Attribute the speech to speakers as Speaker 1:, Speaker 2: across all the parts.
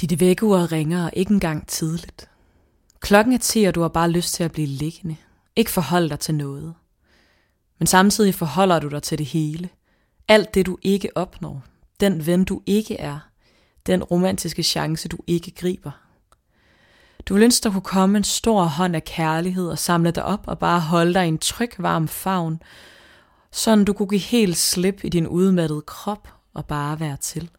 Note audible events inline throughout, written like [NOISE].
Speaker 1: Dit vækkeur ringer ikke engang tidligt. Klokken er 10, og du har bare lyst til at blive liggende. Ikke forholde dig til noget. Men samtidig forholder du dig til det hele. Alt det, du ikke opnår. Den ven, du ikke er. Den romantiske chance, du ikke griber. Du vil ønske, der kunne komme en stor hånd af kærlighed og samle dig op og bare holde dig i en tryg, varm favn, sådan du kunne give helt slip i din udmattede krop og bare være til.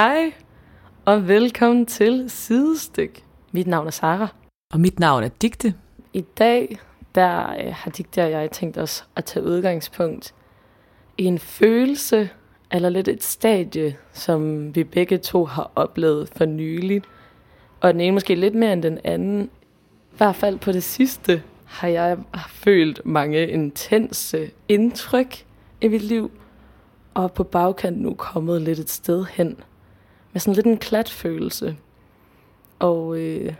Speaker 2: Hej, og velkommen til Sidestyk. Mit navn er Sara.
Speaker 1: Og mit navn er Digte.
Speaker 2: I dag der øh, har Digte og jeg tænkt os at tage udgangspunkt i en følelse, eller lidt et stadie, som vi begge to har oplevet for nyligt. Og den ene måske lidt mere end den anden. I hvert fald på det sidste har jeg følt mange intense indtryk i mit liv, og på bagkant nu kommet lidt et sted hen – med sådan lidt en klatfølelse. Og øh,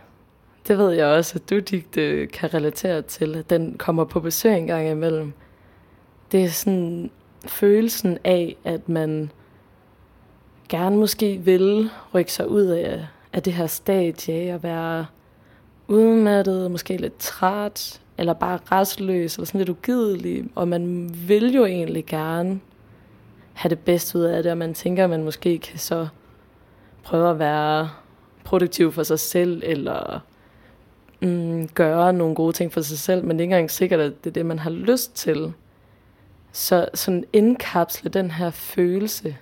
Speaker 2: det ved jeg også, at du, Digte, kan relatere til, at den kommer på besøg en gang imellem. Det er sådan følelsen af, at man gerne måske vil rykke sig ud af, af det her stadie og være udmattet, måske lidt træt, eller bare restløs, eller sådan lidt ugidelig, og man vil jo egentlig gerne have det bedste ud af det, og man tænker, at man måske kan så prøve at være produktiv for sig selv, eller mm, gøre nogle gode ting for sig selv, men det er ikke engang sikkert, at det er det, man har lyst til. Så sådan indkapsle den her følelse,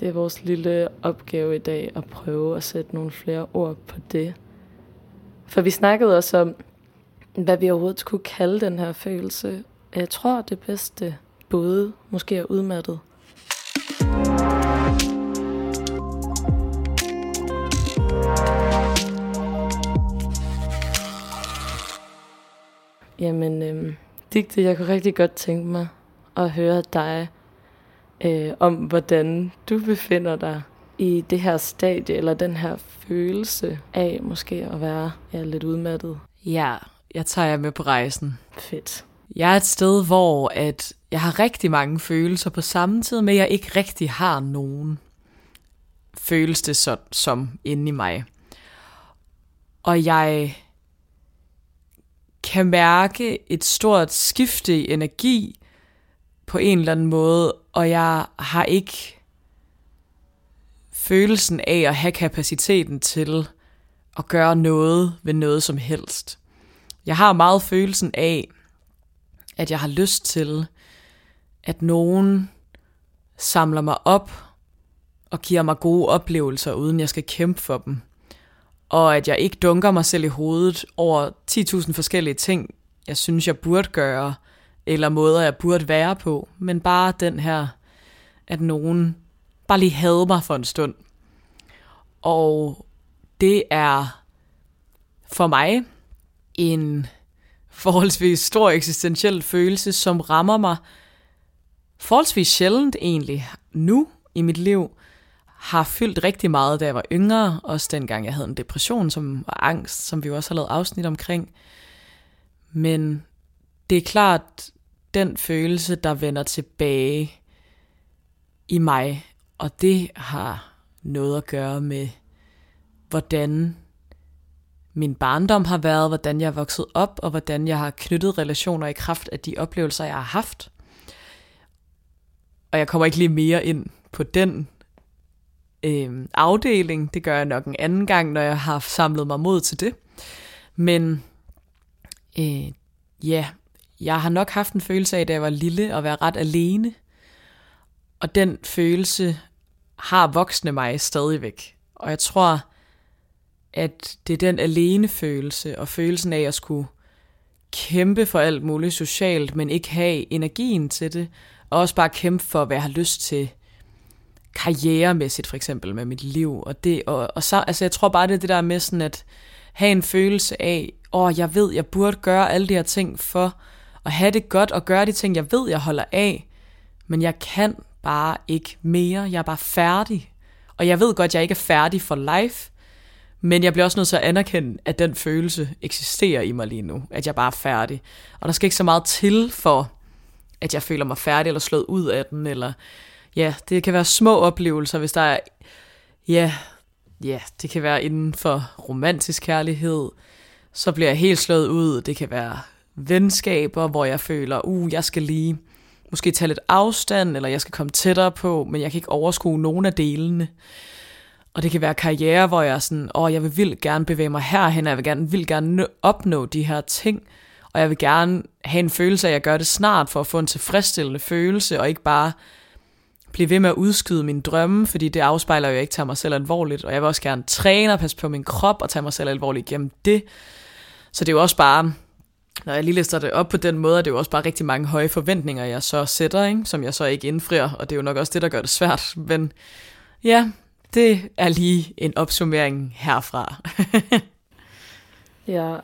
Speaker 2: det er vores lille opgave i dag, at prøve at sætte nogle flere ord på det. For vi snakkede også om, hvad vi overhovedet skulle kalde den her følelse. Jeg tror, det bedste både måske er udmattet, Jamen, øhm, Digte, jeg kunne rigtig godt tænke mig at høre dig øh, om, hvordan du befinder dig i det her stadie, eller den her følelse af måske at være ja, lidt udmattet.
Speaker 1: Ja, jeg tager jer med på rejsen.
Speaker 2: Fedt.
Speaker 1: Jeg er et sted, hvor at jeg har rigtig mange følelser på samme tid, men jeg ikke rigtig har nogen. Føles det så, som inde i mig. Og jeg kan mærke et stort skifte i energi på en eller anden måde, og jeg har ikke følelsen af at have kapaciteten til at gøre noget ved noget som helst. Jeg har meget følelsen af, at jeg har lyst til, at nogen samler mig op og giver mig gode oplevelser, uden jeg skal kæmpe for dem og at jeg ikke dunker mig selv i hovedet over 10.000 forskellige ting, jeg synes, jeg burde gøre, eller måder, jeg burde være på, men bare den her, at nogen bare lige havde mig for en stund. Og det er for mig en forholdsvis stor eksistentiel følelse, som rammer mig forholdsvis sjældent egentlig nu i mit liv, har fyldt rigtig meget, da jeg var yngre. Også dengang jeg havde en depression som, og angst, som vi jo også har lavet afsnit omkring. Men det er klart den følelse, der vender tilbage i mig. Og det har noget at gøre med, hvordan min barndom har været, hvordan jeg er vokset op, og hvordan jeg har knyttet relationer i kraft af de oplevelser, jeg har haft. Og jeg kommer ikke lige mere ind på den øh, afdeling. Det gør jeg nok en anden gang, når jeg har samlet mig mod til det. Men øh, ja, jeg har nok haft en følelse af, da jeg var lille, at være ret alene. Og den følelse har voksne mig stadigvæk. Og jeg tror, at det er den alene følelse, og følelsen af at skulle kæmpe for alt muligt socialt, men ikke have energien til det, Og også bare kæmpe for, hvad jeg har lyst til karrieremæssigt, for eksempel med mit liv. Og, det, og, og så, altså, jeg tror bare, det er det der med sådan at have en følelse af, åh, oh, jeg ved, jeg burde gøre alle de her ting for at have det godt og gøre de ting, jeg ved, jeg holder af. Men jeg kan bare ikke mere. Jeg er bare færdig. Og jeg ved godt, jeg ikke er færdig for life. Men jeg bliver også nødt til at anerkende, at den følelse eksisterer i mig lige nu. At jeg bare er færdig. Og der skal ikke så meget til for, at jeg føler mig færdig eller slået ud af den. Eller ja, det kan være små oplevelser, hvis der er... Ja, ja, det kan være inden for romantisk kærlighed. Så bliver jeg helt slået ud. Det kan være venskaber, hvor jeg føler, uh, jeg skal lige måske tage lidt afstand, eller jeg skal komme tættere på, men jeg kan ikke overskue nogen af delene. Og det kan være karriere, hvor jeg er sådan, åh, oh, jeg vil vildt gerne bevæge mig herhen, og jeg vil gerne, vil gerne opnå de her ting, og jeg vil gerne have en følelse af, at jeg gør det snart, for at få en tilfredsstillende følelse, og ikke bare blive ved med at udskyde mine drømme, fordi det afspejler jo ikke tager mig selv alvorligt, og jeg vil også gerne træne og passe på min krop og tage mig selv alvorligt gennem det. Så det er jo også bare, når jeg lige lister det op på den måde, er det jo også bare rigtig mange høje forventninger, jeg så sætter, ikke? som jeg så ikke indfrier, og det er jo nok også det, der gør det svært. Men ja, det er lige en opsummering herfra. [LAUGHS]
Speaker 2: ja,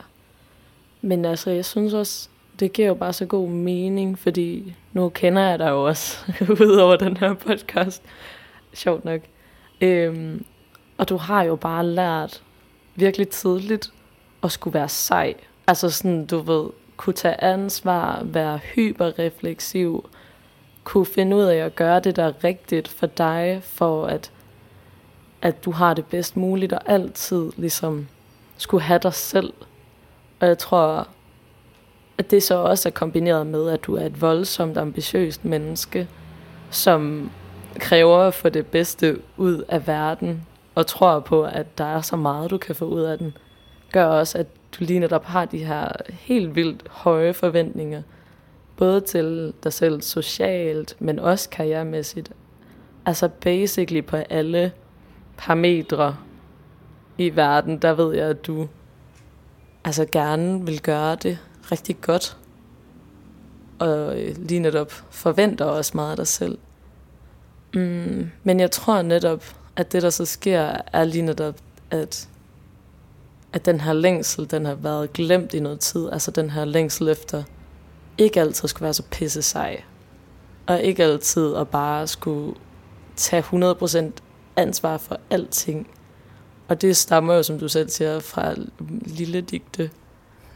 Speaker 2: men altså, jeg synes også, det giver jo bare så god mening, fordi nu kender jeg dig jo også, [LAUGHS] ud over den her podcast. Sjovt nok. Øhm, og du har jo bare lært virkelig tidligt at skulle være sej. Altså sådan, du ved, kunne tage ansvar, være hyperrefleksiv, kunne finde ud af at gøre det, der er rigtigt for dig, for at, at du har det bedst muligt, og altid ligesom skulle have dig selv. Og jeg tror, at det så også er kombineret med, at du er et voldsomt ambitiøst menneske, som kræver at få det bedste ud af verden, og tror på, at der er så meget, du kan få ud af den, gør også, at du lige netop har de her helt vildt høje forventninger, både til dig selv socialt, men også karrieremæssigt. Altså basically på alle parametre i verden, der ved jeg, at du altså gerne vil gøre det rigtig godt. Og øh, lige netop forventer også meget af dig selv. Mm, men jeg tror netop, at det der så sker, er lige netop, at, at den her længsel, den har været glemt i noget tid. Altså den her længsel efter ikke altid skulle være så pisse sej. Og ikke altid at bare skulle tage 100% ansvar for alting. Og det stammer jo, som du selv siger, fra lille digte.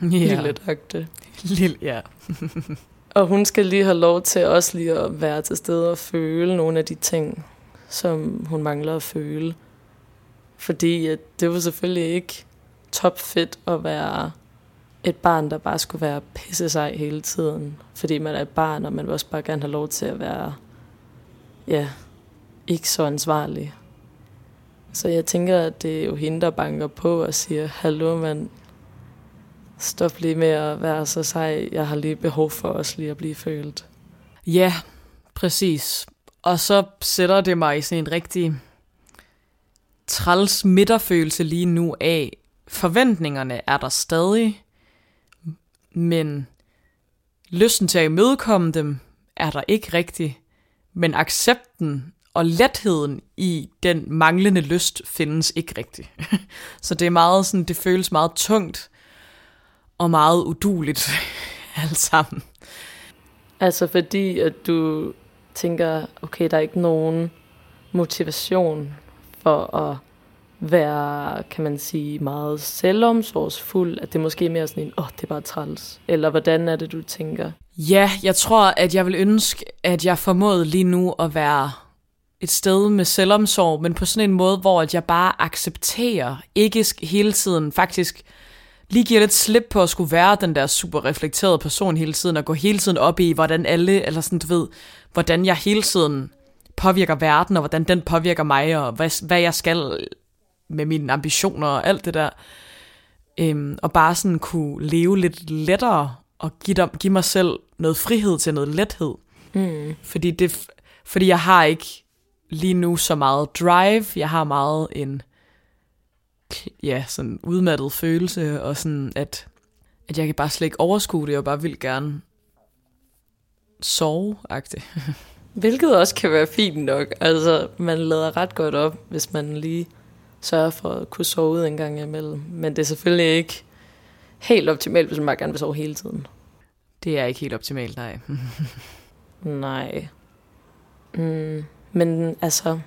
Speaker 2: [LAUGHS]
Speaker 1: Ja.
Speaker 2: Lille dagte.
Speaker 1: Lille, ja. [LAUGHS]
Speaker 2: Og hun skal lige have lov til også lige at være til stede og føle nogle af de ting, som hun mangler at føle. Fordi at det var selvfølgelig ikke topfedt at være et barn, der bare skulle være pisse sig hele tiden. Fordi man er et barn, og man vil også bare gerne have lov til at være, ja, ikke så ansvarlig. Så jeg tænker, at det er jo hende, der banker på og siger, hallo mand, stop lige med at være så sej. Jeg har lige behov for også lige at blive følt.
Speaker 1: Ja, præcis. Og så sætter det mig i sådan en rigtig træls midterfølelse lige nu af, forventningerne er der stadig, men lysten til at imødekomme dem er der ikke rigtig, men accepten og letheden i den manglende lyst findes ikke rigtigt. [LAUGHS] Så det er meget sådan, det føles meget tungt og meget uduligt [LAUGHS] alt sammen.
Speaker 2: Altså fordi, at du tænker, okay, der er ikke nogen motivation for at være, kan man sige, meget selvomsorgsfuld, at det er måske mere sådan en, åh, oh, det er bare træls. Eller hvordan er det, du tænker?
Speaker 1: Ja, jeg tror, at jeg vil ønske, at jeg formåede lige nu at være et sted med selvomsorg, men på sådan en måde, hvor at jeg bare accepterer, ikke hele tiden faktisk lige giver lidt slip på at skulle være den der super reflekterede person hele tiden, og gå hele tiden op i, hvordan alle, eller sådan, du ved, hvordan jeg hele tiden påvirker verden, og hvordan den påvirker mig, og hvad, hvad jeg skal med mine ambitioner og alt det der. Øhm, og bare sådan kunne leve lidt lettere, og give, dem, give mig selv noget frihed til noget lethed.
Speaker 2: Mm.
Speaker 1: Fordi, det, fordi jeg har ikke lige nu så meget drive, jeg har meget en ja, sådan udmattet følelse, og sådan, at, at jeg kan bare slet ikke overskue det, og bare vil gerne sove -agtigt. [LAUGHS]
Speaker 2: Hvilket også kan være fint nok. Altså, man lader ret godt op, hvis man lige sørger for at kunne sove ud en gang imellem. Men det er selvfølgelig ikke helt optimalt, hvis man bare gerne vil sove hele tiden.
Speaker 1: Det er ikke helt optimalt, nej. [LAUGHS]
Speaker 2: nej. Mm, men altså,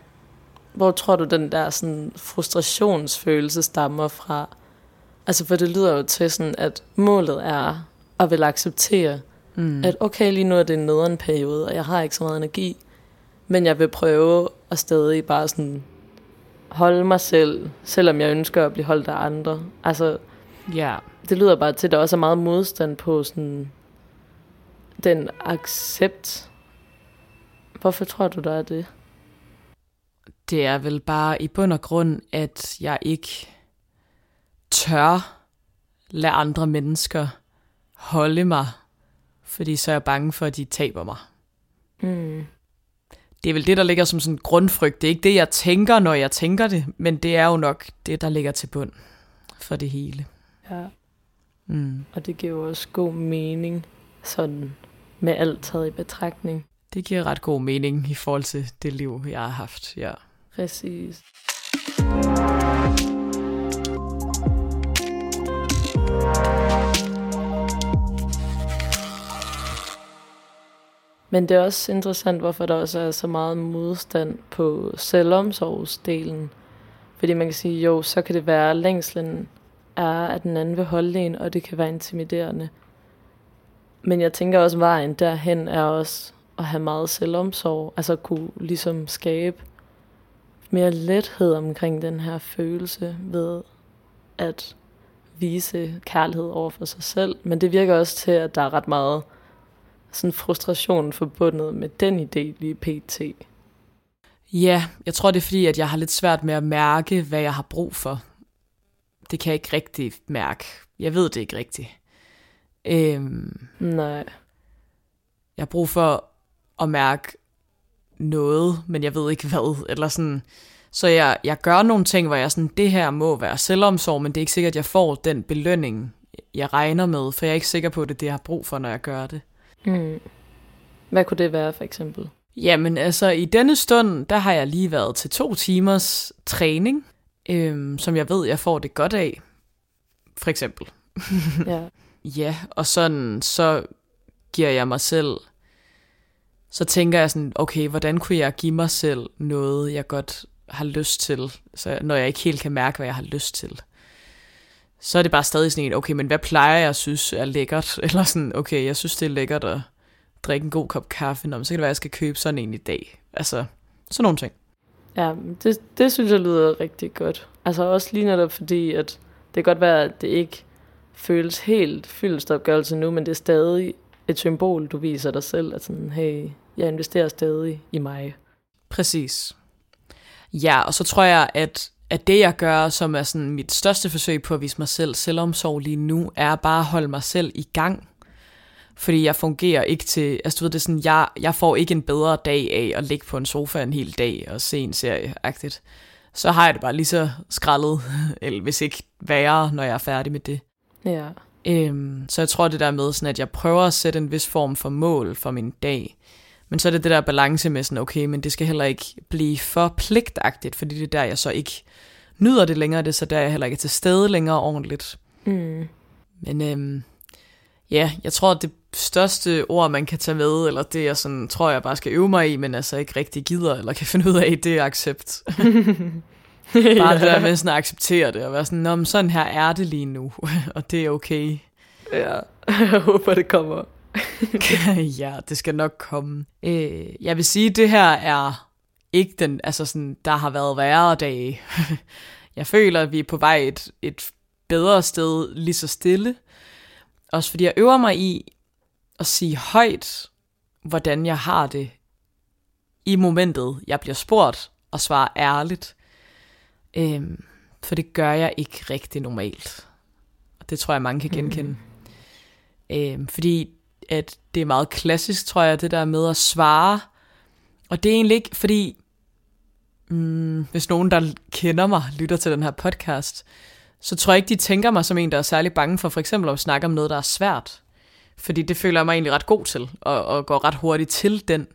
Speaker 2: hvor tror du den der sådan, frustrationsfølelse stammer fra? Altså, for det lyder jo til sådan, at målet er at vil acceptere, mm. at okay, lige nu er det en nederen periode, og jeg har ikke så meget energi, men jeg vil prøve at stadig bare sådan holde mig selv, selvom jeg ønsker at blive holdt af andre. Altså,
Speaker 1: ja.
Speaker 2: det lyder bare til, at der også er meget modstand på sådan den accept. Hvorfor tror du, der er det?
Speaker 1: Det er vel bare i bund og grund, at jeg ikke tør lade andre mennesker holde mig, fordi så er jeg bange for, at de taber mig.
Speaker 2: Mm.
Speaker 1: Det er vel det, der ligger som sådan en grundfrygt. Det er ikke det, jeg tænker, når jeg tænker det, men det er jo nok det, der ligger til bund for det hele.
Speaker 2: Ja.
Speaker 1: Mm.
Speaker 2: Og det giver jo også god mening, sådan med alt taget i betragtning.
Speaker 1: Det giver ret god mening i forhold til det liv, jeg har haft, ja.
Speaker 2: Præcis. Men det er også interessant, hvorfor der også er så meget modstand på selvomsorgsdelen. Fordi man kan sige, jo, så kan det være, at længslen er, at den anden vil holde en, og det kan være intimiderende. Men jeg tænker også, at vejen derhen er også at have meget selvomsorg. Altså kunne ligesom skabe mere lethed omkring den her følelse ved at vise kærlighed over for sig selv. Men det virker også til, at der er ret meget sådan frustration forbundet med den idé lige pt.
Speaker 1: Ja, jeg tror det er fordi, at jeg har lidt svært med at mærke, hvad jeg har brug for. Det kan jeg ikke rigtig mærke. Jeg ved det ikke rigtigt. Øhm,
Speaker 2: Nej.
Speaker 1: Jeg har brug for at mærke noget, men jeg ved ikke hvad. Eller sådan. Så jeg, jeg gør nogle ting, hvor jeg sådan, det her må være selvomsorg, men det er ikke sikkert, at jeg får den belønning, jeg regner med, for jeg er ikke sikker på, at det er det, jeg har brug for, når jeg gør det.
Speaker 2: Mm. Hvad kunne det være for eksempel?
Speaker 1: Jamen altså, i denne stund, der har jeg lige været til to timers træning, øhm, som jeg ved, jeg får det godt af. For eksempel.
Speaker 2: ja. [LAUGHS]
Speaker 1: ja, og sådan, så giver jeg mig selv, så tænker jeg sådan, okay, hvordan kunne jeg give mig selv noget, jeg godt har lyst til, så når jeg ikke helt kan mærke, hvad jeg har lyst til. Så er det bare stadig sådan en, okay, men hvad plejer jeg at synes er lækkert? [LAUGHS] Eller sådan, okay, jeg synes det er lækkert at drikke en god kop kaffe, Nå, så kan det være, at jeg skal købe sådan en i dag. Altså, sådan nogle ting.
Speaker 2: Ja, det, det synes jeg lyder rigtig godt. Altså også lige netop fordi, at det kan godt være, at det ikke føles helt fyldestopgørelse nu, men det er stadig et symbol, du viser dig selv, at sådan, hey, jeg investerer stadig i mig.
Speaker 1: Præcis. Ja, og så tror jeg, at, at det jeg gør, som er sådan mit største forsøg på at vise mig selv selvomsorg lige nu, er bare at holde mig selv i gang. Fordi jeg fungerer ikke til, altså du ved det er sådan, jeg, jeg får ikke en bedre dag af at ligge på en sofa en hel dag og se en serie -agtigt. Så har jeg det bare lige så skrællet, [LAUGHS] eller hvis ikke værre, når jeg er færdig med det.
Speaker 2: Ja.
Speaker 1: Øhm, så jeg tror det der med, sådan, at jeg prøver at sætte en vis form for mål for min dag. Men så er det det der balance med sådan, okay, men det skal heller ikke blive for pligtagtigt, fordi det er der, jeg så ikke nyder det længere, det er så der, jeg heller ikke er til stede længere ordentligt.
Speaker 2: Mm.
Speaker 1: Men øhm, ja, jeg tror, at det største ord, man kan tage med, eller det, jeg sådan, tror, jeg bare skal øve mig i, men altså ikke rigtig gider, eller kan finde ud af, det er accept. [LAUGHS] [LAUGHS] bare ja. det der med sådan at acceptere det, og være sådan, Nå, men sådan her er det lige nu, [LAUGHS] og det er okay.
Speaker 2: Ja, [LAUGHS] jeg håber, det kommer.
Speaker 1: ja, det skal nok komme. Øh, jeg vil sige, det her er ikke den, altså sådan, der har været værre dage. jeg føler, at vi er på vej et, et bedre sted lige så stille. Også fordi jeg øver mig i at sige højt, hvordan jeg har det i momentet, jeg bliver spurgt, og svare ærligt. Øhm, for det gør jeg ikke rigtig normalt. Og det tror jeg, mange kan genkende. Mm. Øhm, fordi at det er meget klassisk, tror jeg, det der med at svare. Og det er egentlig ikke, fordi mm, hvis nogen, der kender mig, lytter til den her podcast, så tror jeg ikke, de tænker mig som en, der er særlig bange for for eksempel at snakke om noget, der er svært. Fordi det føler jeg mig egentlig ret god til, og, og går ret hurtigt til den.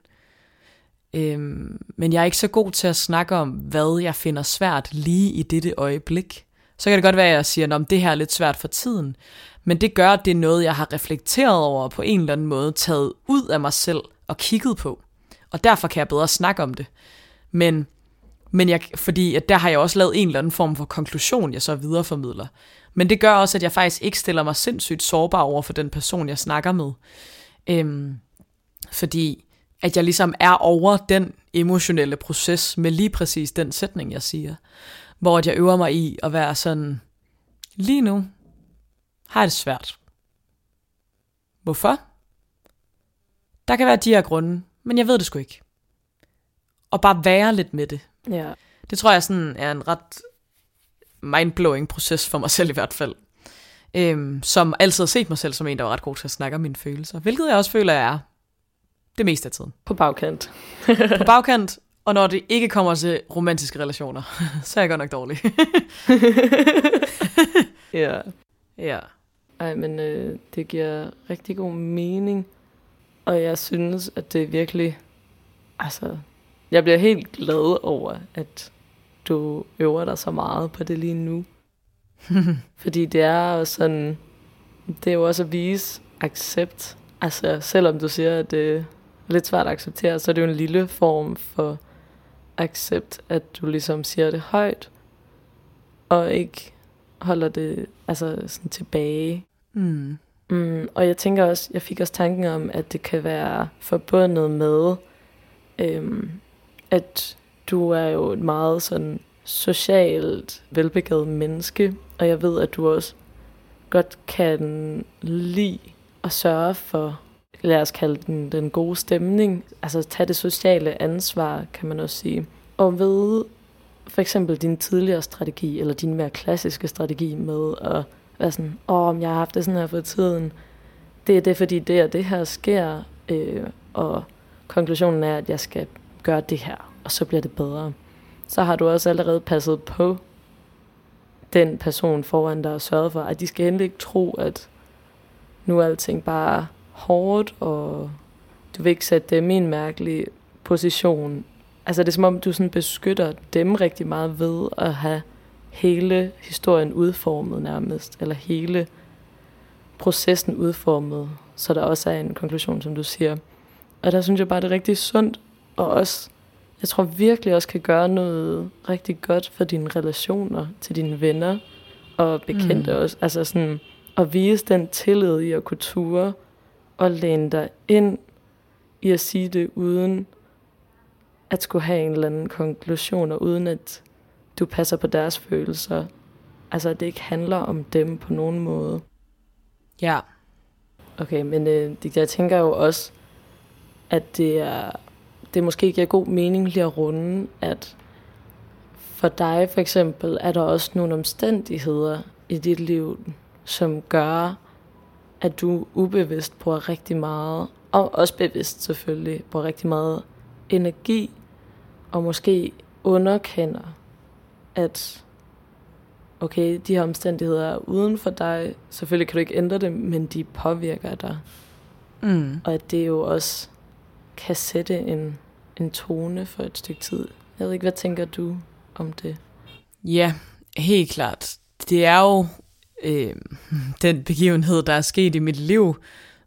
Speaker 1: Øhm, men jeg er ikke så god til at snakke om, hvad jeg finder svært lige i dette øjeblik. Så kan det godt være, at jeg siger, at det her er lidt svært for tiden. Men det gør, at det er noget, jeg har reflekteret over på en eller anden måde, taget ud af mig selv og kigget på. Og derfor kan jeg bedre snakke om det. Men, men jeg, fordi at der har jeg også lavet en eller anden form for konklusion, jeg så videreformidler. Men det gør også, at jeg faktisk ikke stiller mig sindssygt sårbar over for den person, jeg snakker med. Øhm, fordi at jeg ligesom er over den emotionelle proces med lige præcis den sætning, jeg siger. Hvor jeg øver mig i at være sådan, lige nu har jeg det svært. Hvorfor? Der kan være de her grunde, men jeg ved det sgu ikke. Og bare være lidt med det.
Speaker 2: Ja.
Speaker 1: Det tror jeg sådan er en ret mindblowing proces for mig selv i hvert fald. Øhm, som altid har set mig selv som en, der var ret god til at snakke om mine følelser. Hvilket jeg også føler, jeg er det meste af tiden.
Speaker 2: På bagkant.
Speaker 1: På bagkant, og når det ikke kommer til romantiske relationer, [LAUGHS] så er jeg godt nok dårlig. [LAUGHS]
Speaker 2: ja.
Speaker 1: ja.
Speaker 2: Ej, men øh, det giver rigtig god mening. Og jeg synes, at det er virkelig... Altså, jeg bliver helt glad over, at du øver dig så meget på det lige nu. [LAUGHS] Fordi det er jo sådan... Det er jo også at vise accept. Altså, selvom du siger, at det er lidt svært at acceptere, så er det jo en lille form for accept, at du ligesom siger det højt, og ikke holder det altså sådan tilbage.
Speaker 1: Mm.
Speaker 2: Mm, og jeg tænker også, jeg fik også tanken om, at det kan være forbundet med, øhm, at du er jo et meget sådan socialt velbegavet menneske, og jeg ved, at du også godt kan lide at sørge for, lad os kalde den, den gode stemning, altså tage det sociale ansvar, kan man også sige. Og ved for eksempel din tidligere strategi, eller din mere klassiske strategi med at være sådan, åh, om jeg har haft det sådan her for tiden, det er det, fordi det og det her sker, øh, og konklusionen er, at jeg skal gøre det her, og så bliver det bedre. Så har du også allerede passet på den person foran dig og sørget for, at de skal endelig ikke tro, at nu er alting bare hårdt, og du vil ikke sætte dem i en mærkelig position. Altså det er som om, du sådan beskytter dem rigtig meget ved at have hele historien udformet nærmest, eller hele processen udformet, så der også er en konklusion, som du siger. Og der synes jeg bare, det er rigtig sundt, og også, jeg tror virkelig også kan gøre noget rigtig godt for dine relationer til dine venner og bekendte mm. også. Altså sådan, at vise den tillid i at kunne ture og læne dig ind i at sige det uden at skulle have en eller anden konklusion, og uden at du passer på deres følelser. Altså, at det ikke handler om dem på nogen måde.
Speaker 1: Ja.
Speaker 2: Okay, men øh, det, jeg tænker jo også, at det er, det måske giver god mening lige at runde, at for dig for eksempel, er der også nogle omstændigheder i dit liv, som gør, at du ubevidst bruger rigtig meget, og også bevidst selvfølgelig, bruger rigtig meget energi, og måske underkender, at okay, de her omstændigheder er uden for dig. Selvfølgelig kan du ikke ændre dem, men de påvirker dig.
Speaker 1: Mm.
Speaker 2: Og at det jo også kan sætte en, en tone for et stykke tid. Jeg ved ikke, hvad tænker du om det?
Speaker 1: Ja, helt klart. Det er jo øh, den begivenhed, der er sket i mit liv,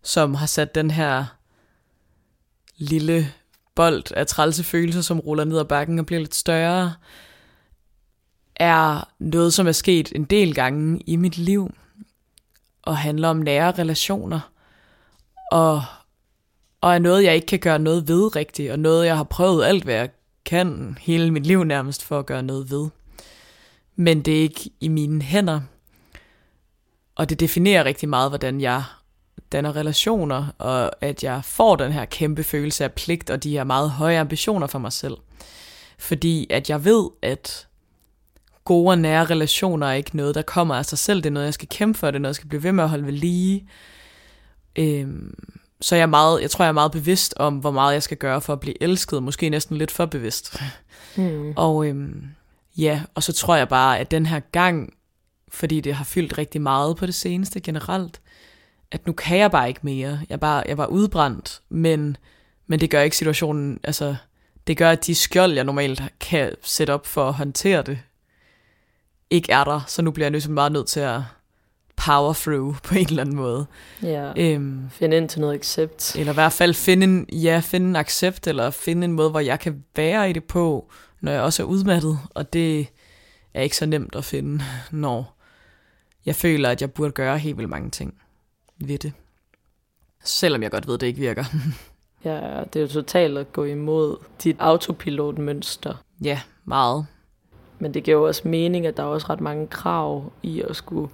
Speaker 1: som har sat den her lille bold af trælse følelser, som ruller ned ad bakken og bliver lidt større, er noget, som er sket en del gange i mit liv, og handler om nære relationer, og, og er noget, jeg ikke kan gøre noget ved rigtigt, og noget, jeg har prøvet alt, hvad jeg kan hele mit liv nærmest for at gøre noget ved. Men det er ikke i mine hænder, og det definerer rigtig meget, hvordan jeg danner relationer, og at jeg får den her kæmpe følelse af pligt, og de her meget høje ambitioner for mig selv. Fordi at jeg ved, at gode og nære relationer er ikke noget, der kommer af sig selv. Det er noget, jeg skal kæmpe for. Det er noget, jeg skal blive ved med at holde ved lige. Øhm, så jeg, er meget, jeg tror, jeg er meget bevidst om, hvor meget jeg skal gøre for at blive elsket. Måske næsten lidt for bevidst. Mm. Og øhm, ja, og så tror jeg bare, at den her gang, fordi det har fyldt rigtig meget på det seneste generelt, at nu kan jeg bare ikke mere. Jeg, bare, jeg var udbrændt, men, men det gør ikke situationen, altså det gør, at de skjold, jeg normalt kan sætte op for at håndtere det, ikke er der. Så nu bliver jeg nødt meget nødt til at power through på en eller anden måde.
Speaker 2: Ja, øhm, finde ind til noget accept.
Speaker 1: Eller i hvert fald finde en, ja, finde en accept, eller finde en måde, hvor jeg kan være i det på, når jeg også er udmattet. Og det er ikke så nemt at finde, når jeg føler, at jeg burde gøre helt vildt mange ting ved det. Selvom jeg godt ved, at det ikke virker. [LAUGHS]
Speaker 2: ja, det er jo totalt at gå imod dit autopilotmønster.
Speaker 1: Ja, meget.
Speaker 2: Men det giver jo også mening, at der er også ret mange krav i at skulle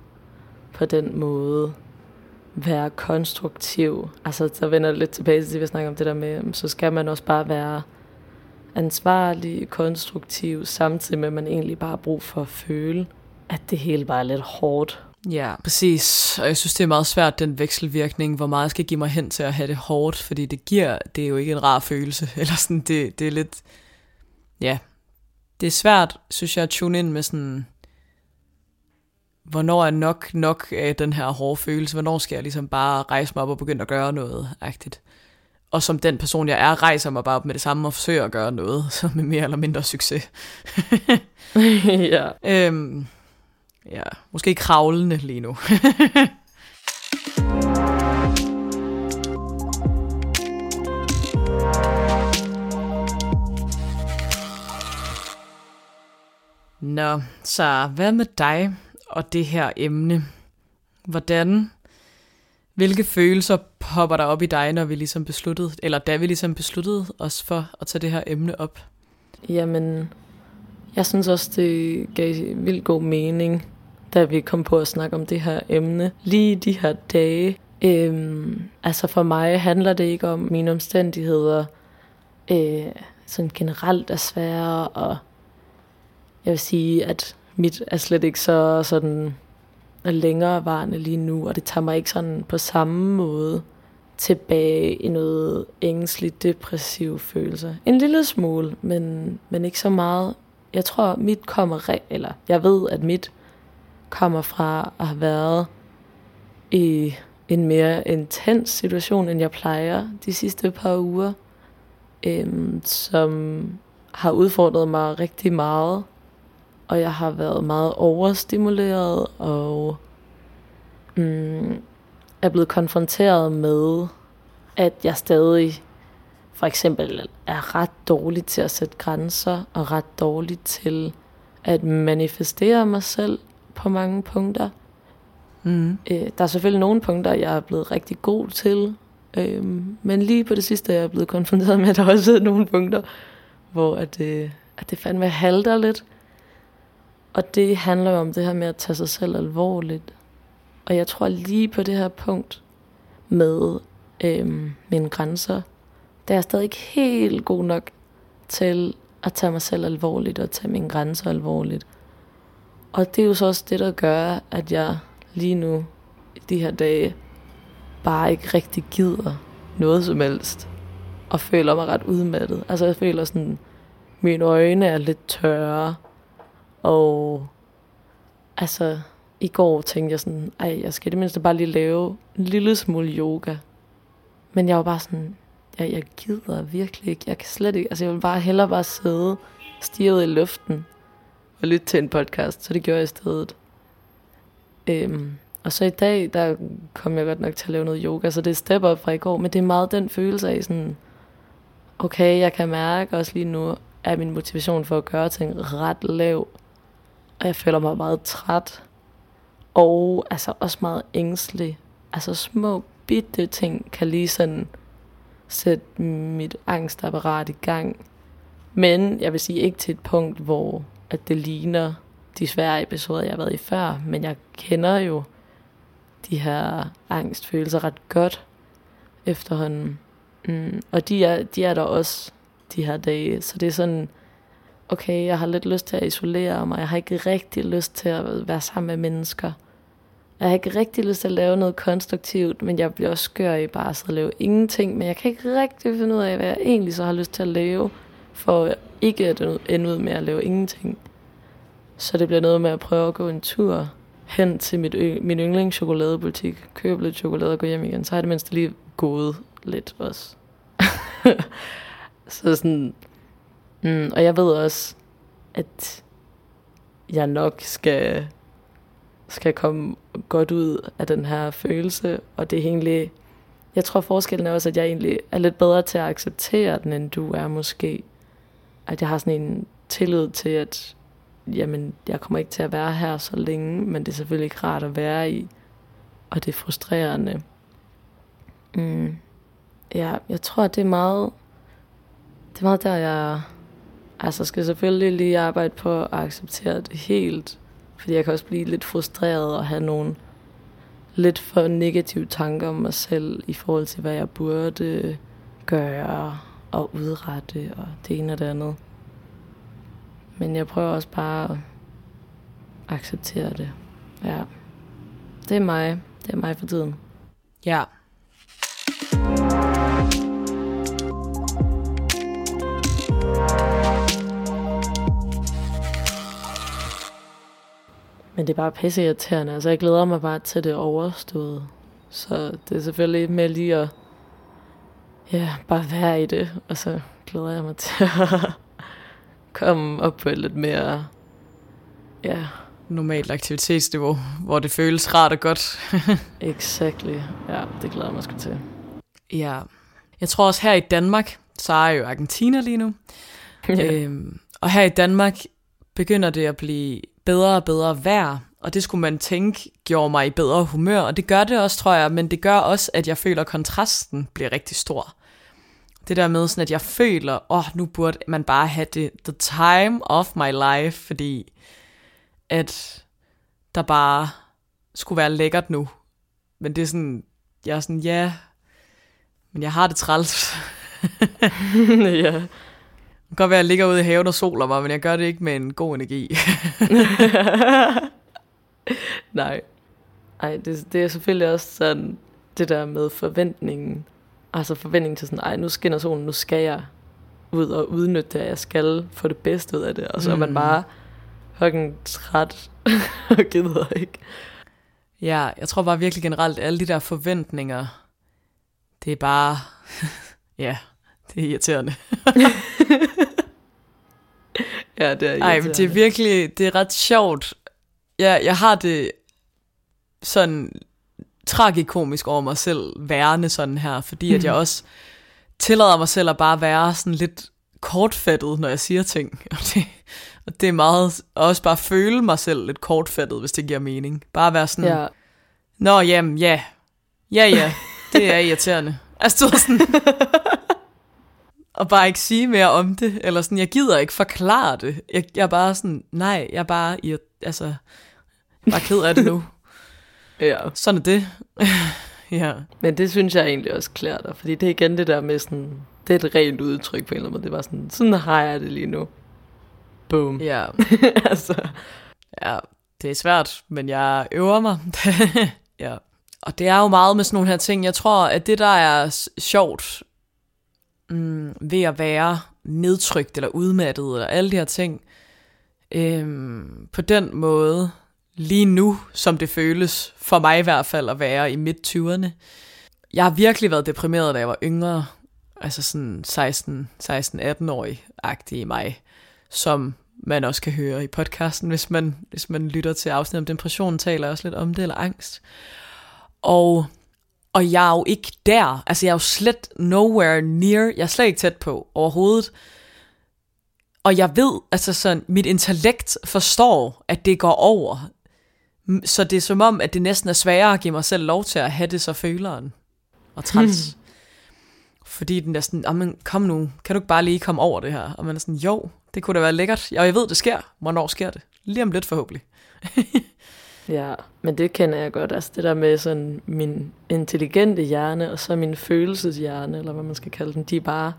Speaker 2: på den måde være konstruktiv. Altså, så vender lidt tilbage til det, vi snakker om det der med, så skal man også bare være ansvarlig, konstruktiv, samtidig med, at man egentlig bare har brug for at føle, at det hele bare er lidt hårdt.
Speaker 1: Ja, præcis. Og jeg synes, det er meget svært, den vekselvirkning, hvor meget jeg skal give mig hen til at have det hårdt, fordi det giver, det er jo ikke en rar følelse. [LAUGHS] Eller sådan, det, det er lidt, ja, det er svært, synes jeg, at tune ind med sådan, hvornår er nok nok af den her hårde følelse? Hvornår skal jeg ligesom bare rejse mig op og begynde at gøre noget agtigt? Og som den person, jeg er, rejser mig bare op med det samme og forsøger at gøre noget, [LAUGHS] så med mere eller mindre succes. [LAUGHS]
Speaker 2: ja.
Speaker 1: Øhm, ja, måske kravlende lige nu. [LAUGHS] Nå, så hvad med dig og det her emne? Hvordan, hvilke følelser popper der op i dig, når vi ligesom besluttede, eller da vi ligesom besluttede os for at tage det her emne op?
Speaker 2: Jamen, jeg synes også, det gav vildt god mening, da vi kom på at snakke om det her emne. Lige de her dage, øhm, altså for mig handler det ikke om mine omstændigheder, øh, sådan generelt er svære, og jeg vil sige, at mit er slet ikke så sådan længerevarende lige nu, og det tager mig ikke sådan på samme måde tilbage i noget ængstligt depressiv følelse. En lille smule, men, men ikke så meget. Jeg tror, mit kommer, eller jeg ved, at mit kommer fra at have været i en mere intens situation, end jeg plejer de sidste par uger, øhm, som har udfordret mig rigtig meget. Og jeg har været meget overstimuleret og mm, er blevet konfronteret med, at jeg stadig for eksempel er ret dårlig til at sætte grænser og ret dårlig til at manifestere mig selv på mange punkter. Mm. Øh, der er selvfølgelig nogle punkter, jeg er blevet rigtig god til, øh, men lige på det sidste er jeg blevet konfronteret med, at der også er nogle punkter, hvor at, øh, at det fandme halter lidt. Og det handler jo om det her med at tage sig selv alvorligt. Og jeg tror lige på det her punkt med øhm, mine grænser, der er jeg stadig ikke helt god nok til at tage mig selv alvorligt og tage mine grænser alvorligt. Og det er jo så også det, der gør, at jeg lige nu i de her dage bare ikke rigtig gider noget som helst. Og føler mig ret udmattet. Altså jeg føler sådan, mine øjne er lidt tørre. Og altså, i går tænkte jeg sådan, ej, jeg skal det mindste bare lige lave en lille smule yoga. Men jeg var bare sådan, jeg, jeg gider virkelig ikke. Jeg kan slet ikke, altså jeg vil bare hellere bare sidde, stirret i luften at lytte til en podcast. Så det gjorde jeg i stedet. Øhm, og så i dag, der kom jeg godt nok til at lave noget yoga, så det er step op fra i går. Men det er meget den følelse af sådan, okay, jeg kan mærke også lige nu, at min motivation for at gøre ting ret lav og jeg føler mig meget træt. Og altså også meget ængstelig. Altså små bitte ting kan lige sådan sætte mit angstapparat i gang. Men jeg vil sige ikke til et punkt, hvor at det ligner de svære episoder, jeg har været i før. Men jeg kender jo de her angstfølelser ret godt efterhånden. Mm, og de er, de er der også de her dage. Så det er sådan, okay, jeg har lidt lyst til at isolere mig, jeg har ikke rigtig lyst til at være sammen med mennesker. Jeg har ikke rigtig lyst til at lave noget konstruktivt, men jeg bliver også skør i bare at lave ingenting. Men jeg kan ikke rigtig finde ud af, hvad jeg egentlig så har lyst til at lave, for ikke at ende ud med at lave ingenting. Så det bliver noget med at prøve at gå en tur hen til mit ø- min yndlingschokoladebutik, købe lidt chokolade og gå hjem igen, så har det mindst lige gået lidt også. [LAUGHS] så sådan, mm, og jeg ved også, at jeg nok skal, skal komme godt ud af den her følelse, og det er egentlig, jeg tror forskellen er også, at jeg egentlig er lidt bedre til at acceptere den, end du er måske. At jeg har sådan en tillid til, at jamen, jeg kommer ikke til at være her så længe, men det er selvfølgelig ikke rart at være i, og det er frustrerende. Mm. Ja, jeg tror, at det er meget, det er meget der, jeg altså skal selvfølgelig lige arbejde på at acceptere det helt, fordi jeg kan også blive lidt frustreret og have nogle lidt for negative tanker om mig selv i forhold til, hvad jeg burde gøre og udrette og det ene og det andet. Men jeg prøver også bare at acceptere det. Ja. Det er mig. Det er mig for tiden.
Speaker 1: Ja.
Speaker 2: Men det er bare pisse irriterende. Altså, jeg glæder mig bare til det overstået. Så det er selvfølgelig med lige at ja, bare være i det. Og så glæder jeg mig til at [LAUGHS] komme op på et lidt mere ja,
Speaker 1: Normalt aktivitetsniveau, hvor det føles rart og godt. [LAUGHS]
Speaker 2: exactly. Ja, det glæder jeg mig sgu til.
Speaker 1: ja. Jeg tror også her i Danmark, så er jeg jo Argentina lige nu. [LAUGHS]
Speaker 2: Ja.
Speaker 1: Øhm, og her i Danmark begynder det at blive bedre og bedre vejr, og det skulle man tænke gjorde mig i bedre humør, og det gør det også, tror jeg, men det gør også, at jeg føler, at kontrasten bliver rigtig stor. Det der med sådan, at jeg føler, åh, oh, nu burde man bare have det, the time of my life, fordi at der bare skulle være lækkert nu. Men det er sådan, jeg er sådan, ja, men jeg har det træls. [LAUGHS]
Speaker 2: ja.
Speaker 1: Det kan godt være, at jeg ligger ude i haven og soler mig, men jeg gør det ikke med en god energi. [LAUGHS]
Speaker 2: Nej. Ej, det, det er selvfølgelig også sådan, det der med forventningen. Altså forventningen til sådan, ej, nu skinner solen, nu skal jeg ud og udnytte det, jeg skal få det bedste ud af det. Og så er man
Speaker 1: Mm.
Speaker 2: bare fucking træt [LAUGHS] og gider ikke.
Speaker 1: ja, jeg tror bare virkelig generelt, alle de der forventninger, det er bare, [LAUGHS] ja, det er irriterende. [LAUGHS]
Speaker 2: Ja, det er
Speaker 1: Ej, men det er virkelig, det er ret sjovt. Jeg, jeg har det sådan tragikomisk over mig selv, værende sådan her, fordi at jeg også tillader mig selv at bare være sådan lidt kortfattet, når jeg siger ting. [LAUGHS] Og det, og det er meget, og også bare føle mig selv lidt kortfattet, hvis det giver mening. Bare være sådan,
Speaker 2: Ja.
Speaker 1: Nå, jamen, ja. Ja, ja. Det er irriterende. Altså, ved sådan... og bare ikke sige mere om det. Eller sådan, jeg gider ikke forklare det. Jeg, jeg er bare sådan, nej, jeg er bare, irri- altså, bare ked af det nu. [LAUGHS]
Speaker 2: ja.
Speaker 1: Sådan er det. [LAUGHS] ja.
Speaker 2: Men det synes jeg egentlig også klæder dig, fordi det er igen det der med sådan, det er et rent udtryk på en eller anden måde. Det var sådan, sådan har jeg det lige nu. Boom.
Speaker 1: Ja. [LAUGHS]
Speaker 2: altså,
Speaker 1: Ja, det er svært, men jeg øver mig. [LAUGHS] ja. Og det er jo meget med sådan nogle her ting. Jeg tror, at det, der er sjovt mm, ved at være nedtrykt eller udmattet eller alle de her ting, øhm, på den måde, lige nu, som det føles, for mig i hvert fald at være i midt 20'erne. Jeg har virkelig været deprimeret, da jeg var yngre, altså sådan 16, 16-18-årig-agtig i mig, som man også kan høre i podcasten, hvis man, hvis man lytter til afsnit om depression, taler jeg også lidt om det, eller angst. Og, og jeg er jo ikke der, altså jeg er jo slet nowhere near, jeg er slet ikke tæt på overhovedet. Og jeg ved, altså sådan, mit intellekt forstår, at det går over. Så det er som om, at det næsten er sværere at give mig selv lov til at have det så føleren og træls. Fordi den er sådan, "Nå, men kom nu, kan du ikke bare lige komme over det her? Og man er sådan, jo, det kunne da være lækkert. Og jeg ved, det sker. Hvornår sker det? Lige om lidt forhåbentlig. [LAUGHS]
Speaker 2: ja, men det kender jeg godt. Altså det der med sådan min intelligente hjerne, og så min følelseshjerne, eller hvad man skal kalde den, de er bare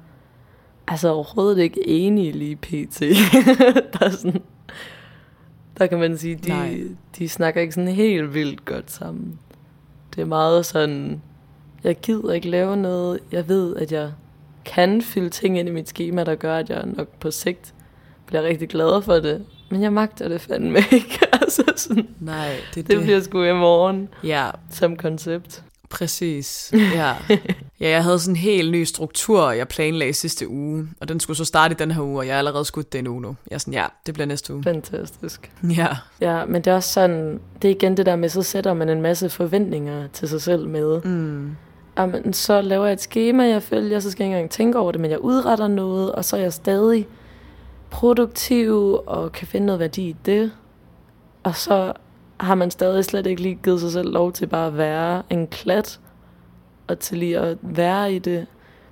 Speaker 2: altså overhovedet ikke enige lige pt. [LAUGHS] der er sådan, der kan man sige,
Speaker 1: Nej.
Speaker 2: de, de snakker ikke sådan helt vildt godt sammen. Det er meget sådan, jeg gider ikke lave noget. Jeg ved, at jeg kan fylde ting ind i mit schema, der gør, at jeg nok på sigt bliver rigtig glad for det. men jeg magter det fandme ikke. [LAUGHS] altså sådan,
Speaker 1: Nej, det,
Speaker 2: det,
Speaker 1: det.
Speaker 2: det bliver sgu i morgen
Speaker 1: Ja,
Speaker 2: som koncept.
Speaker 1: Præcis. [LAUGHS] Ja. ja, jeg havde sådan en helt ny struktur, jeg planlagde sidste uge, og den skulle så starte i den her uge, og jeg har allerede skudt den uge nu. Jeg er sådan, ja, det bliver næste uge.
Speaker 2: Fantastisk.
Speaker 1: Ja,
Speaker 2: Ja, men det er også sådan, det er igen det der med, så sætter man en masse forventninger til sig selv med.
Speaker 1: mm.
Speaker 2: Jamen, så laver jeg et schema, jeg følger, så skal jeg ikke engang tænke over det, men jeg udretter noget, og så er jeg stadig produktiv og kan finde noget værdi i det. Og så har man stadig slet ikke lige givet sig selv lov til bare at være en klat, og til lige at være i det.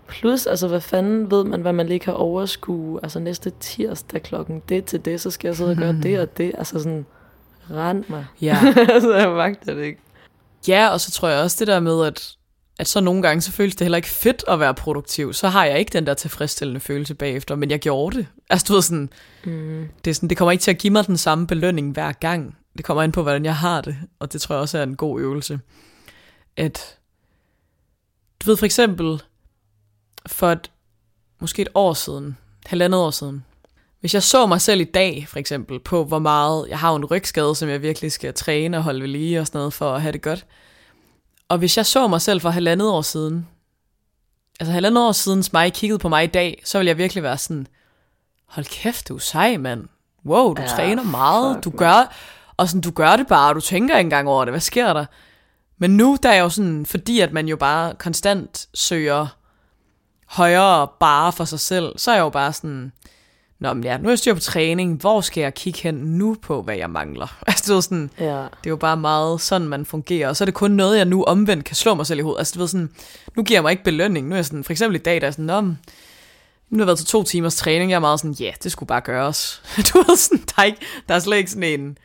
Speaker 2: Plus, altså hvad fanden ved man, hvad man lige kan overskue, altså næste tirsdag klokken det til det, så skal jeg sidde og gøre [LAUGHS] det og det, altså sådan, rend mig.
Speaker 1: ja. [LAUGHS]
Speaker 2: altså, jeg magter det ikke.
Speaker 1: Ja, og så tror jeg også det der med, at, at så nogle gange, så føles det heller ikke fedt at være produktiv. Så har jeg ikke den der tilfredsstillende følelse bagefter, men jeg gjorde det. Altså du ved sådan,
Speaker 2: Mm.
Speaker 1: det, er sådan, det kommer ikke til at give mig den samme belønning hver gang. Det kommer ind på, hvordan jeg har det, og det tror jeg også er en god øvelse. At, du ved for eksempel, for et, måske et år siden, halvandet år siden, hvis jeg så mig selv i dag, for eksempel, på hvor meget, jeg har en rygskade, som jeg virkelig skal træne og holde ved lige og sådan noget, for at have det godt. Og hvis jeg så mig selv for halvandet år siden, altså halvandet år siden mig kiggede på mig i dag, så ville jeg virkelig være sådan, hold kæft, du er sej, mand. Wow, du
Speaker 2: Ja,
Speaker 1: træner meget,
Speaker 2: fuck,
Speaker 1: du gør, og sådan, du gør det bare, og du tænker ikke engang over det, hvad sker der? Men nu, der er jo sådan, fordi at man jo bare konstant søger højere bare for sig selv, så er jeg jo bare sådan, Nå, men ja, nu er jeg styr på træning, hvor skal jeg kigge hen nu på, hvad jeg mangler? [LAUGHS] Altså, det er, sådan,
Speaker 2: Ja.
Speaker 1: det er jo bare meget sådan, man fungerer, og så er det kun noget, jeg nu omvendt kan slå mig selv i hovedet. Altså, du ved sådan, nu giver jeg mig ikke belønning, nu er jeg sådan, for eksempel i dag, der er sådan, men nu har jeg været til to timers træning, jeg er meget sådan, ja, yeah, det skulle bare gøres. [LAUGHS] Du ved sådan, der er, ikke, der er slet ikke sådan en,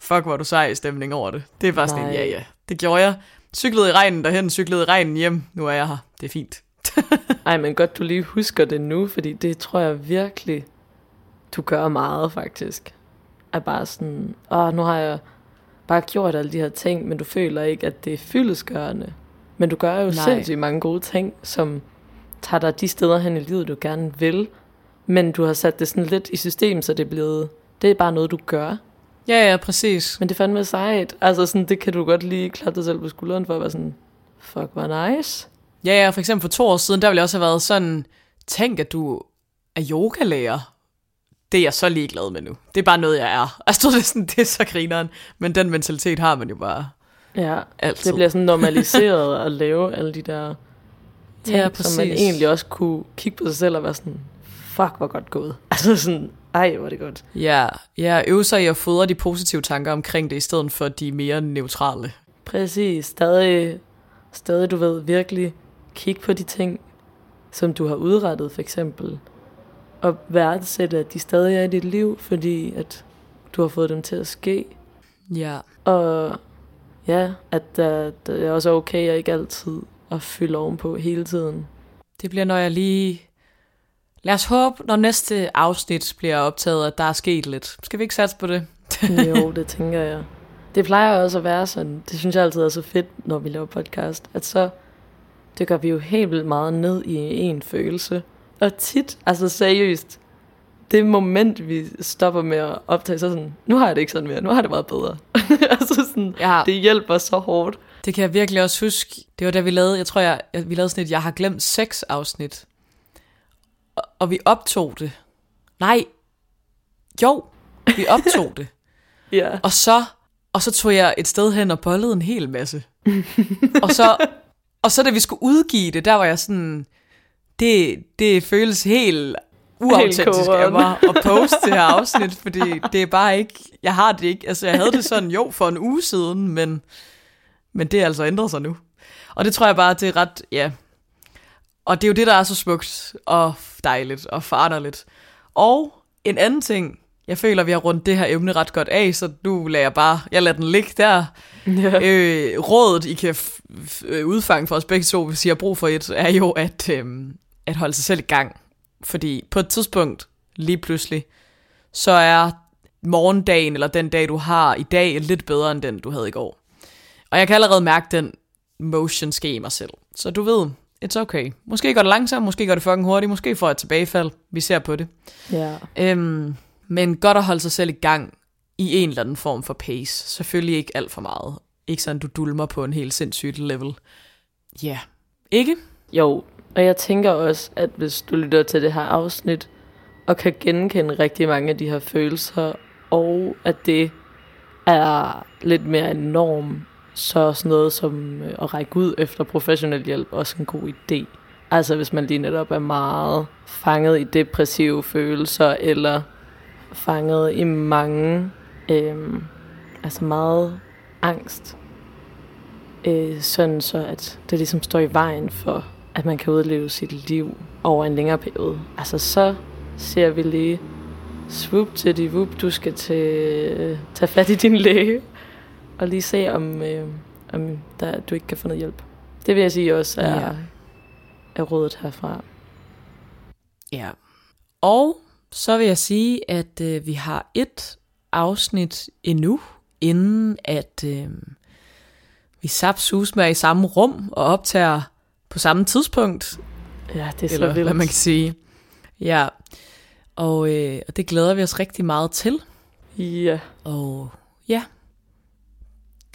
Speaker 1: fuck, hvor du sej stemning over det. Det er bare sådan en, ja, ja, det gjorde jeg. Cyklede i regnen derhen, cyklede i regnen hjem, nu er jeg her, det er fint. [LAUGHS]
Speaker 2: Ej, men godt, du lige husker det nu, fordi det tror jeg virkelig, du gør meget faktisk. Er bare sådan, åh, nu har jeg bare gjort alle de her ting, men du føler ikke, at det er fyldesgørende. Men du gør jo
Speaker 1: Nej.
Speaker 2: sindssygt mange gode ting, som tager dig de steder hen i livet, du gerne vil. Men du har sat det sådan lidt i system, så det er blevet, det er bare noget, du gør.
Speaker 1: Ja, ja, præcis.
Speaker 2: Men det er fandme sejt. Altså sådan, det kan du godt lige klappe dig selv på skulderen for at være sådan, fuck, hvor nice.
Speaker 1: Ja, ja, for eksempel for to år siden, der ville jeg også have været sådan, tænk, at du er yogalærer. Det er jeg så ligeglad med nu. Det er bare noget, jeg er. [LAUGHS] Altså, det er, sådan, det er så grineren. Men den mentalitet har man jo bare
Speaker 2: Ja,
Speaker 1: altid.
Speaker 2: Det bliver sådan normaliseret at lave alle de der ting,
Speaker 1: Ja,
Speaker 2: ja, som man
Speaker 1: præcis.
Speaker 2: egentlig også kunne kigge på sig selv og være sådan, fuck, hvor godt gået. [LAUGHS] Altså sådan, ej, hvor er det godt.
Speaker 1: Ja, ja, øve sig i at fodre de positive tanker omkring det, i stedet for de mere neutrale.
Speaker 2: Præcis, stadig, stadig du ved, virkelig kigge på de ting, som du har udrettet, for eksempel. Og værdsætte, at de stadig er i dit liv, fordi at du har fået dem til at ske.
Speaker 1: Ja,
Speaker 2: Og ja, at det er også okay at ikke altid at fylde ovenpå hele tiden.
Speaker 1: det bliver, når jeg lige... Lad os håbe, når næste afsnit bliver optaget, at der er sket lidt. Skal vi ikke satse på det? [LAUGHS]
Speaker 2: Jo, det tænker jeg. Det plejer også at være sådan. Det synes jeg altid er så fedt, når vi laver podcast. At så dykker vi jo helt vildt meget ned i en følelse. Og tit, altså seriøst, det moment, vi stopper med at optage, så sådan, nu har jeg det ikke sådan mere, nu har det meget bedre. [LAUGHS] altså sådan,
Speaker 1: Ja,
Speaker 2: det hjælper så hårdt.
Speaker 1: Det kan jeg virkelig også huske. Det var da vi lavede, jeg tror, jeg, vi lavede sådan et, jeg har glemt seks afsnit. Og, og vi optog det. Nej. Jo, vi optog det. [LAUGHS]
Speaker 2: Ja.
Speaker 1: Og så, og så tog jeg et sted hen og bollede en hel masse. [LAUGHS] og så, og så da vi skulle udgive det, der var jeg sådan, det, det føles helt uautentisk af mig at poste det her afsnit, fordi det er bare ikke, jeg har det ikke, altså jeg havde det sådan, jo, for en uge siden, men, men det er altså ændret sig nu. Og det tror jeg bare, det er ret, ja. Og det er jo det, der er så smukt og dejligt og forandderligt. Og en anden ting, jeg føler, vi har rundt det her emne ret godt af, så nu lader jeg bare, jeg lader den ligge der. [LAUGHS]
Speaker 2: ja.
Speaker 1: Øh, rådet, I kan øh, udfange for os begge to, hvis I har brug for et, er jo at, øhm, at holde sig selv i gang. Fordi på et tidspunkt, lige pludselig, så er morgendagen, eller den dag, du har i dag, lidt bedre end den, du havde i går. Og jeg kan allerede mærke den motion ske i mig selv. Så du ved, it's okay. Måske går det langsomt, måske går det fucking hurtigt, måske får jeg et tilbagefald. Vi ser på det.
Speaker 2: ja.
Speaker 1: Øhm, Men godt at holde sig selv i gang i en eller anden form for pace. Selvfølgelig ikke alt for meget. Ikke sådan, du dulmer på en helt sindssygt level. Ja, yeah. ikke?
Speaker 2: Jo, og jeg tænker også, at hvis du lytter til det her afsnit, og kan genkende rigtig mange af de her følelser, og at det er lidt mere en norm, så sådan noget som øh, at række ud efter professionel hjælp også en god idé. Altså hvis man lige netop er meget fanget i depressive følelser, eller fanget i mange, øh, altså meget angst, øh, sådan så at det ligesom står i vejen for, at man kan udleve sit liv over en længere periode. Altså så ser vi lige, swoop til de whoop, du skal til, øh, tage fat i din læge, og lige se, om, øh, om der, du ikke kan få noget hjælp. Det vil jeg sige også er, ja. er rådet herfra.
Speaker 1: Ja. Og så vil jeg sige, at øh, vi har et afsnit endnu, inden at øh, vi sapsus med i samme rum og optager på samme tidspunkt.
Speaker 2: Ja, det er
Speaker 1: Eller,
Speaker 2: så vildt.
Speaker 1: hvad man kan sige. Ja, og, øh, og det glæder vi os rigtig meget til.
Speaker 2: Ja.
Speaker 1: Og ja,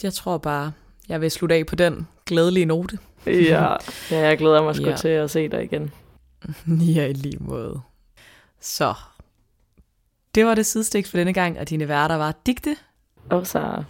Speaker 1: jeg tror bare, jeg vil slutte af på den glædelige note. [LAUGHS]
Speaker 2: Ja, ja jeg glæder mig sgu
Speaker 1: Ja.
Speaker 2: til at se dig igen. [LAUGHS]
Speaker 1: ja, i lige måde. Så, det var det sidestik for denne gang, og dine værter var Digte,
Speaker 2: Og så